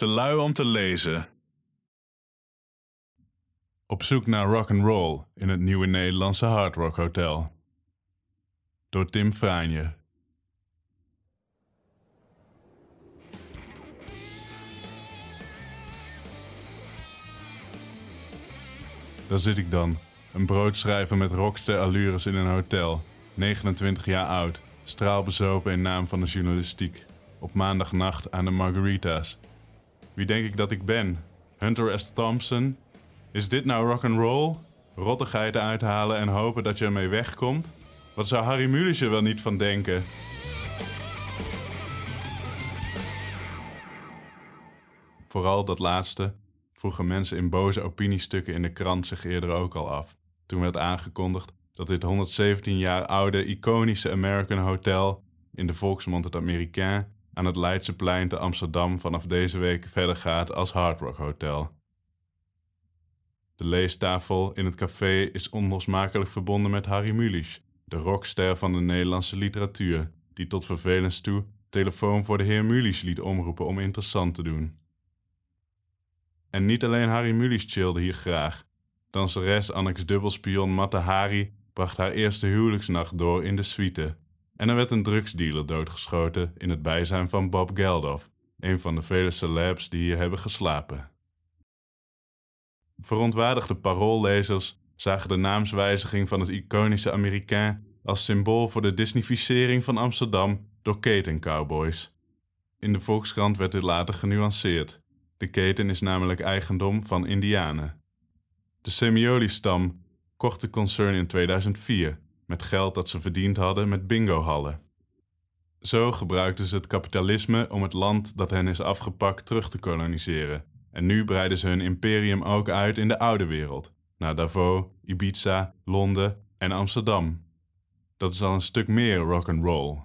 Te lui om te lezen. Op zoek naar rock and roll in het nieuwe Nederlandse Hard Rock Hotel. Door Tim Fraanje. Daar zit ik dan, een broodschrijver met rockster allures in een hotel, 29 jaar oud, straalbezopen in naam van de journalistiek, op maandagnacht aan de Margarita's. Wie denk ik dat ik ben? Hunter S. Thompson? Is dit nou rock and roll? Rottigheid uithalen en hopen dat je ermee wegkomt? Wat zou Harry Mulisch er wel niet van denken? Vooral dat laatste vroegen mensen in boze opiniestukken in de krant zich eerder ook al af. Toen werd aangekondigd dat dit 117 jaar oude iconische American Hotel, in de volksmond het Americain, aan het Leidseplein te Amsterdam vanaf deze week verder gaat als Hard Rock Hotel. De leestafel in het café is onlosmakelijk verbonden met Harry Mulisch, de rockster van de Nederlandse literatuur, die tot vervelens toe telefoon voor de heer Mulisch liet omroepen om interessant te doen. En niet alleen Harry Mulisch chillde hier graag. Danseres Annex dubbelspion Matte Hari bracht haar eerste huwelijksnacht door in de suite. En er werd een drugsdealer doodgeschoten in het bijzijn van Bob Geldof, een van de vele celebs die hier hebben geslapen. Verontwaardigde paroollezers zagen de naamswijziging van het iconische Amerikaan als symbool voor de Disneyficering van Amsterdam door ketencowboys. In de Volkskrant werd dit later genuanceerd. De keten is namelijk eigendom van Indianen. De Semioli-stam kocht de concern in 2004 met geld dat ze verdiend hadden met bingohallen. Zo gebruikten ze het kapitalisme om het land dat hen is afgepakt terug te koloniseren. En nu breiden ze hun imperium ook uit in de oude wereld, naar Davos, Ibiza, Londen en Amsterdam. Dat is al een stuk meer rock and roll.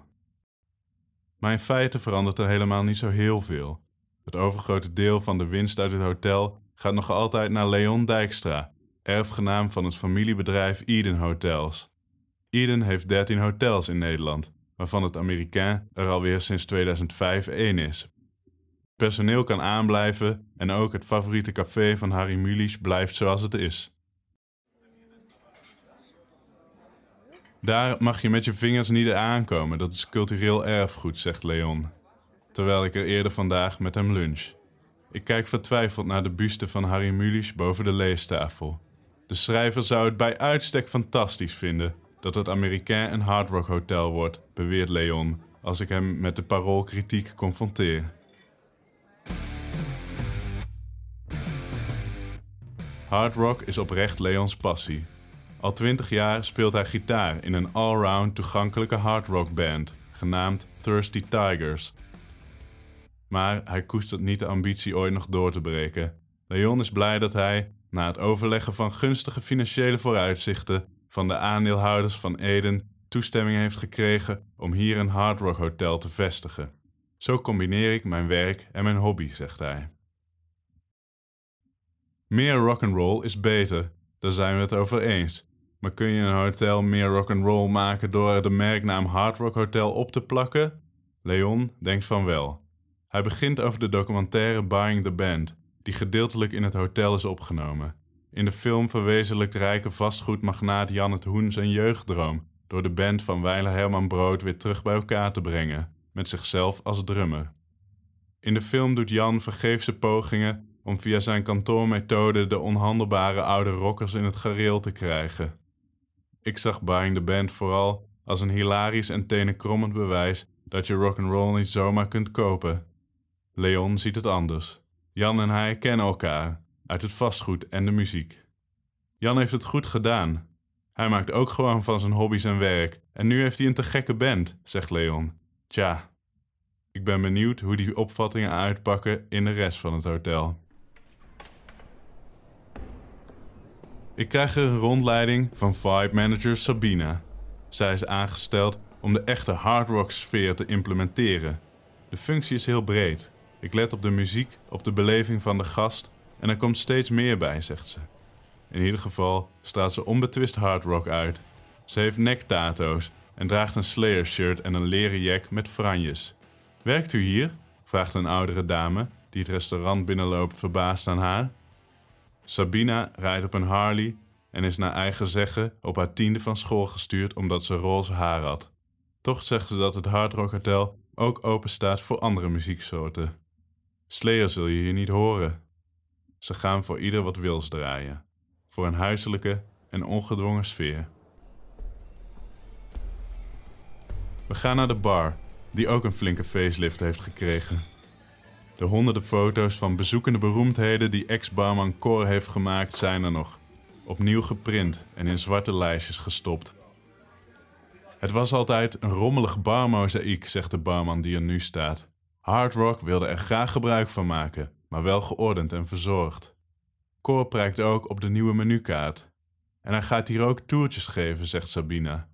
Maar in feite verandert er helemaal niet zo heel veel. Het overgrote deel van de winst uit het hotel gaat nog altijd naar Leon Dijkstra, erfgenaam van het familiebedrijf Eden Hotels. Eden heeft 13 hotels in Nederland, waarvan het Amerikaan er alweer sinds 2005 één is. Personeel kan aanblijven en ook het favoriete café van Harry Mulisch blijft zoals het is. Daar mag je met je vingers niet aankomen, dat is cultureel erfgoed, zegt Leon. Terwijl ik er eerder vandaag met hem lunch. Ik kijk vertwijfeld naar de buste van Harry Mulisch boven de leestafel. De schrijver zou het bij uitstek fantastisch vinden dat het Amerikaan een Hard Rock Hotel wordt, beweert Leon als ik hem met de paroolkritiek confronteer. Hard rock is oprecht Leons passie. Al twintig jaar speelt hij gitaar in een allround toegankelijke hard rock band, genaamd Thirsty Tigers. Maar hij koestert niet de ambitie ooit nog door te breken. Leon is blij dat hij, na het overleggen van gunstige financiële vooruitzichten van de aandeelhouders van Eden, toestemming heeft gekregen om hier een hard rock hotel te vestigen. Zo combineer ik mijn werk en mijn hobby, zegt hij. Meer rock'n'roll is beter, daar zijn we het over eens. Maar kun je een hotel meer rock'n'roll maken door de merknaam Hard Rock Hotel op te plakken? Leon denkt van wel. Hij begint over de documentaire Buying the Band, die gedeeltelijk in het hotel is opgenomen. In de film verwezenlijkt rijke vastgoedmagnaat Jan het Hoen zijn jeugddroom door de band van Weiler Herman Brood weer terug bij elkaar te brengen, met zichzelf als drummer. In de film doet Jan vergeefse pogingen om via zijn kantoormethode de onhandelbare oude rockers in het gareel te krijgen. Ik zag Buying the Band vooral als een hilarisch en tenenkrommend bewijs dat je rock'n'roll niet zomaar kunt kopen. Leon ziet het anders. Jan en hij kennen elkaar uit het vastgoed en de muziek. Jan heeft het goed gedaan. Hij maakt ook gewoon van zijn hobby zijn werk. En nu heeft hij een te gekke band, zegt Leon. Tja, ik ben benieuwd hoe die opvattingen uitpakken in de rest van het hotel. Ik krijg een rondleiding van vibe manager Sabina. Zij is aangesteld om de echte hard rock sfeer te implementeren. De functie is heel breed. Ik let op de muziek, op de beleving van de gast en er komt steeds meer bij, zegt ze. In ieder geval straalt ze onbetwist hard rock uit. Ze heeft nektato's en draagt een Slayer shirt en een leren jack met franjes. Werkt u hier? vraagt een oudere dame die het restaurant binnenloopt verbaasd aan haar. Sabina rijdt op een Harley en is naar eigen zeggen op haar tiende van school gestuurd omdat ze roze haar had. Toch zegt ze dat het Hard Rock Hotel ook open staat voor andere muzieksoorten. Slayer zul je hier niet horen. Ze gaan voor ieder wat wils draaien, voor een huiselijke en ongedwongen sfeer. We gaan naar de bar, die ook een flinke facelift heeft gekregen. De honderden foto's van bezoekende beroemdheden die ex-barman Cor heeft gemaakt zijn er nog. Opnieuw geprint en in zwarte lijstjes gestopt. Het was altijd een rommelig barmozaïek, zegt de barman die er nu staat. Hard Rock wilde er graag gebruik van maken, maar wel geordend en verzorgd. Cor prijkt ook op de nieuwe menukaart. En hij gaat hier ook toertjes geven, zegt Sabina.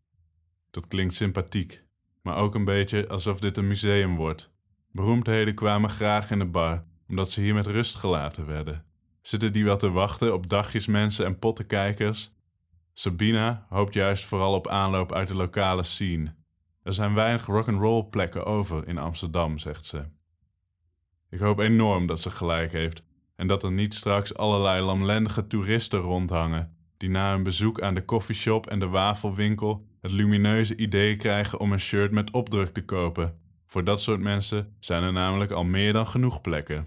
Dat klinkt sympathiek, maar ook een beetje alsof dit een museum wordt. Beroemdheden kwamen graag in de bar, omdat ze hier met rust gelaten werden. Zitten die wel te wachten op dagjesmensen en pottenkijkers? Sabina hoopt juist vooral op aanloop uit de lokale scene. Er zijn weinig rock'n'roll plekken over in Amsterdam, zegt ze. Ik hoop enorm dat ze gelijk heeft en dat er niet straks allerlei lamlendige toeristen rondhangen die na een bezoek aan de koffieshop en de wafelwinkel het lumineuze idee krijgen om een shirt met opdruk te kopen. Voor dat soort mensen zijn er namelijk al meer dan genoeg plekken.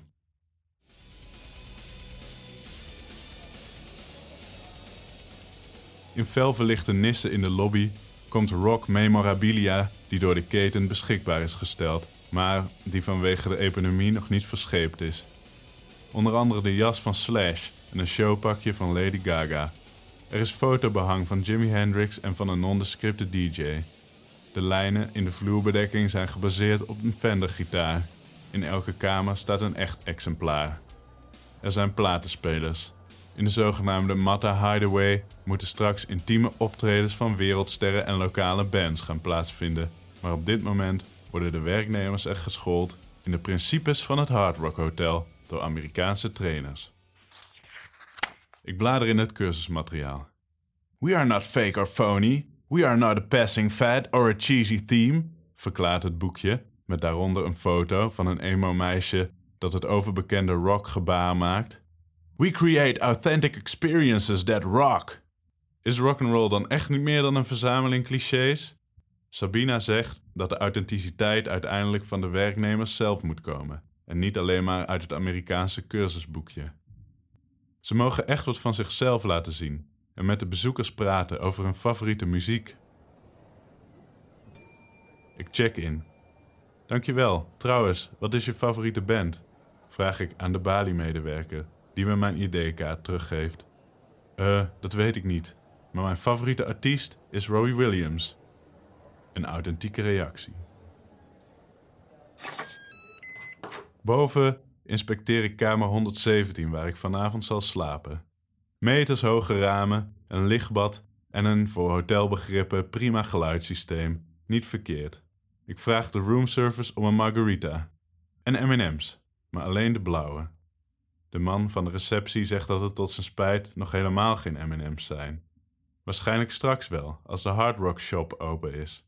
In fel verlichte nissen in de lobby komt rock memorabilia die door de keten beschikbaar is gesteld, maar die vanwege de economie nog niet verscheept is. Onder andere de jas van Slash en een showpakje van Lady Gaga. Er is fotobehang van Jimi Hendrix en van een nondescripte DJ. De lijnen in de vloerbedekking zijn gebaseerd op een Fender-gitaar. In elke kamer staat een echt exemplaar. Er zijn platenspelers. In de zogenaamde Matta Hideaway moeten straks intieme optredens van wereldsterren en lokale bands gaan plaatsvinden. Maar op dit moment worden de werknemers echt geschoold in de principes van het Hard Rock Hotel door Amerikaanse trainers. Ik blader in het cursusmateriaal. We are not fake or phony. We are not a passing fad or a cheesy theme, verklaart het boekje, met daaronder een foto van een emo-meisje dat het overbekende rock-gebaar maakt. We create authentic experiences that rock. Is rock'n'roll dan echt niet meer dan een verzameling clichés? Sabina zegt dat de authenticiteit uiteindelijk van de werknemers zelf moet komen en niet alleen maar uit het Amerikaanse cursusboekje. Ze mogen echt wat van zichzelf laten zien en met de bezoekers praten over hun favoriete muziek. Ik check in. Dankjewel. Trouwens, wat is je favoriete band? Vraag ik aan de Bali-medewerker die me mijn ID-kaart teruggeeft. Eh, dat weet ik niet. Maar mijn favoriete artiest is Robbie Williams. Een authentieke reactie. Boven inspecteer ik kamer 117 waar ik vanavond zal slapen. Metershoge ramen, een lichtbad en een voor hotelbegrippen prima geluidssysteem. Niet verkeerd. Ik vraag de roomservice om een margarita. En M&M's, maar alleen de blauwe. De man van de receptie zegt dat het tot zijn spijt nog helemaal geen M&M's zijn. Waarschijnlijk straks wel, als de Hard Rock Shop open is.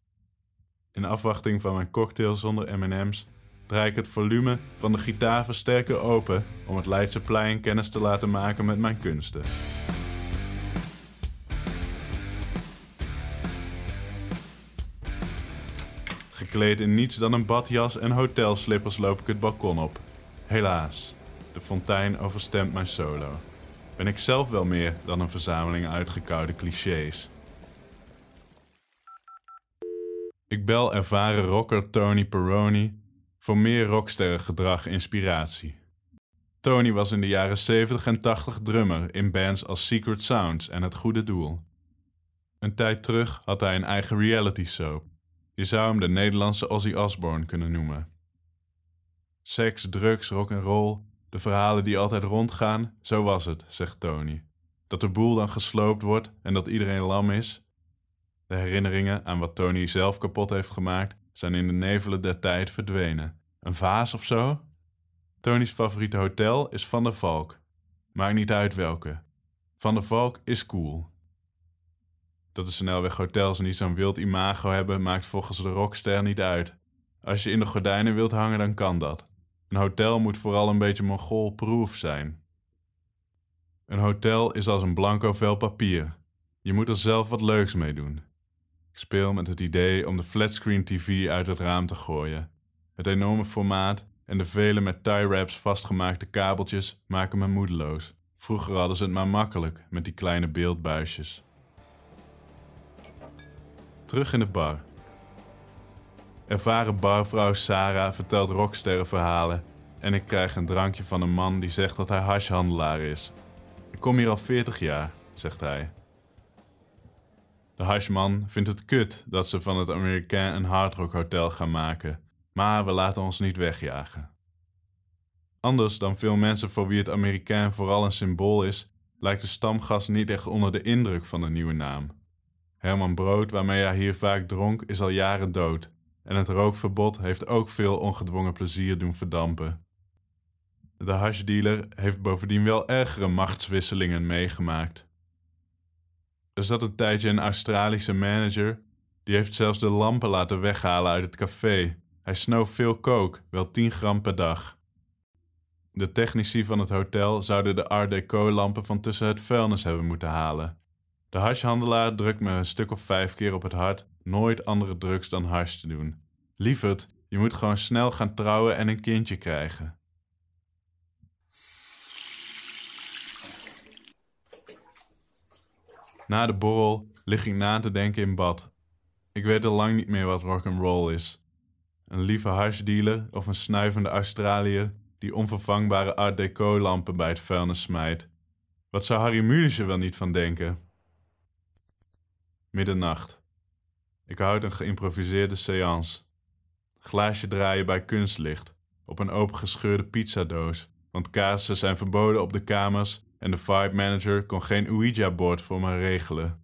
In afwachting van mijn cocktail zonder M&M's draai ik het volume van de gitaarversterker open om het Leidseplein kennis te laten maken met mijn kunsten. Gekleed in niets dan een badjas en hotelslippers loop ik het balkon op. Helaas, de fontein overstemt mijn solo. Ben ik zelf wel meer dan een verzameling uitgekoude clichés. Ik bel ervaren rocker Tony Peroni voor meer rocksterrengedrag inspiratie. Tony was in de jaren 70 en 80 drummer in bands als Secret Sounds en Het Goede Doel. Een tijd terug had hij een eigen reality soap. Je zou hem de Nederlandse Ozzy Osbourne kunnen noemen. Seks, drugs, rock en roll, de verhalen die altijd rondgaan, zo was het, zegt Tony. Dat de boel dan gesloopt wordt en dat iedereen lam is. De herinneringen aan wat Tony zelf kapot heeft gemaakt, zijn in de nevelen der tijd verdwenen. Een vaas of zo? Tony's favoriete hotel is Van der Valk. Maakt niet uit welke. Van der Valk is cool. Dat de snelweghotels niet zo'n wild imago hebben, maakt volgens de rockster niet uit. Als je in de gordijnen wilt hangen, dan kan dat. Een hotel moet vooral een beetje mongool-proof zijn. Een hotel is als een blanco vel papier. Je moet er zelf wat leuks mee doen. Speel met het idee om de flatscreen TV uit het raam te gooien. Het enorme formaat en de vele met tie wraps vastgemaakte kabeltjes maken me moedeloos. Vroeger hadden ze het maar makkelijk met die kleine beeldbuisjes. Terug in de bar. Ervaren barvrouw Sarah vertelt rocksterrenverhalen en ik krijg een drankje van een man die zegt dat hij hashhandelaar is. Ik kom hier al 40 jaar, zegt hij. De hashman vindt het kut dat ze van het Amerikaan een hardrock hotel gaan maken, maar we laten ons niet wegjagen. Anders dan veel mensen voor wie het Amerikaan vooral een symbool is, lijkt de stamgast niet echt onder de indruk van de nieuwe naam. Herman Brood, waarmee hij hier vaak dronk, is al jaren dood en het rookverbod heeft ook veel ongedwongen plezier doen verdampen. De hashdealer heeft bovendien wel ergere machtswisselingen meegemaakt. Er zat een tijdje een Australische manager, die heeft zelfs de lampen laten weghalen uit het café. Hij snoof veel kook, wel 10 gram per dag. De technici van het hotel zouden de Art Deco-lampen van tussen het vuilnis hebben moeten halen. De hashhandelaar drukt me een stuk of vijf keer op het hart nooit andere drugs dan hash te doen. Lieverd, je moet gewoon snel gaan trouwen en een kindje krijgen. Na de borrel lig ik na te denken in bad. Ik weet al lang niet meer wat rock'n'roll is. Een lieve hashdealer of een snuivende Australiër die onvervangbare Art Deco-lampen bij het vuilnis smijt. Wat zou Harry Mulisch er wel niet van denken? Middernacht. Ik houd een geïmproviseerde seance. Glaasje draaien bij kunstlicht. Op een opengescheurde pizzadoos. Want kaarsen zijn verboden op de kamers en de vibe manager kon geen Ouija-bord voor me regelen.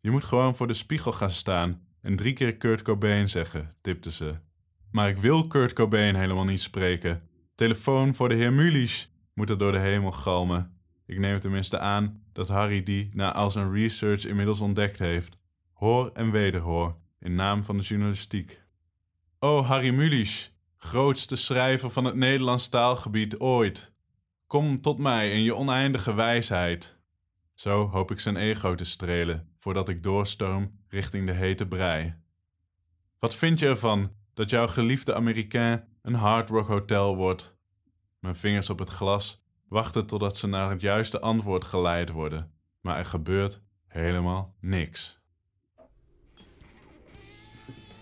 Je moet gewoon voor de spiegel gaan staan en drie keer Kurt Cobain zeggen, tipte ze. Maar ik wil Kurt Cobain helemaal niet spreken. Telefoon voor de heer Mulisch moet er door de hemel galmen. Ik neem tenminste aan dat Harry die na al zijn research inmiddels ontdekt heeft. Hoor en wederhoor, in naam van de journalistiek. O Harry Mulisch, grootste schrijver van het Nederlands taalgebied ooit. Kom tot mij in je oneindige wijsheid. Zo hoop ik zijn ego te strelen, voordat ik doorstorm richting de hete brei. Wat vind je ervan dat jouw geliefde Amerikaan een hard rock hotel wordt? Mijn vingers op het glas wachten totdat ze naar het juiste antwoord geleid worden, maar er gebeurt helemaal niks.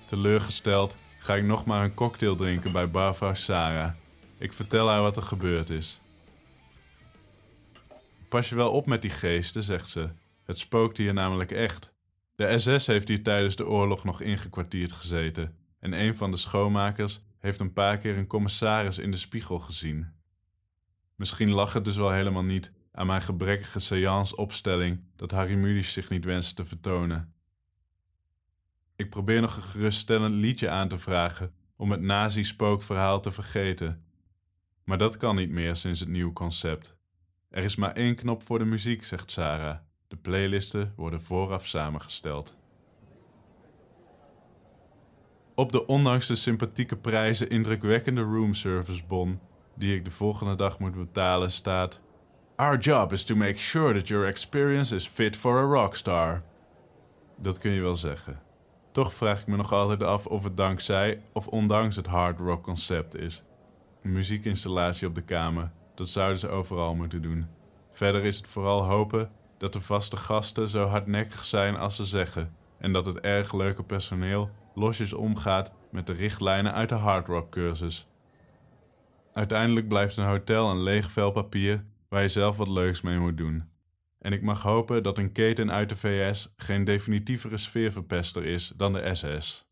Teleurgesteld ga ik nog maar een cocktail drinken bij barvrouw Sarah. Ik vertel haar wat er gebeurd is. Pas je wel op met die geesten, zegt ze. Het spookt hier namelijk echt. De SS heeft hier tijdens de oorlog nog ingekwartierd gezeten. En een van de schoonmakers heeft een paar keer een commissaris in de spiegel gezien. Misschien lag het dus wel helemaal niet aan mijn gebrekkige seance-opstelling dat Harry Mulisch zich niet wenste te vertonen. Ik probeer nog een geruststellend liedje aan te vragen om het nazi-spookverhaal te vergeten. Maar dat kan niet meer sinds het nieuwe concept. Er is maar één knop voor de muziek, zegt Sarah. De playlisten worden vooraf samengesteld. Op de ondanks de sympathieke prijzen indrukwekkende roomservicebon die ik de volgende dag moet betalen staat: Our job is to make sure that your experience is fit for a rockstar. Dat kun je wel zeggen. Toch vraag ik me nog altijd af of het dankzij of ondanks het hard rock concept is. Een muziekinstallatie op de kamer, dat zouden ze overal moeten doen. Verder is het vooral hopen dat de vaste gasten zo hardnekkig zijn als ze zeggen en dat het erg leuke personeel losjes omgaat met de richtlijnen uit de hardrock cursus. Uiteindelijk blijft een hotel een leeg vel papier waar je zelf wat leuks mee moet doen. En ik mag hopen dat een keten uit de VS geen definitievere sfeerverpester is dan de SS.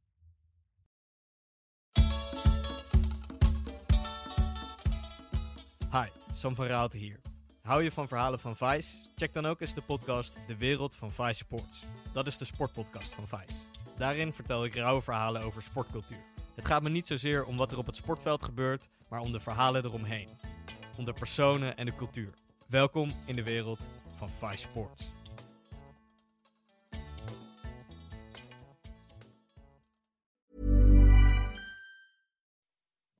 Sam van Raalte hier. Hou je van verhalen van Vice? Check dan ook eens de podcast De Wereld van Vice Sports. Dat is de sportpodcast van Vice. Daarin vertel ik rauwe verhalen over sportcultuur. Het gaat me niet zozeer om wat er op het sportveld gebeurt, maar om de verhalen eromheen. Om de personen en de cultuur. Welkom in de wereld van Vice Sports.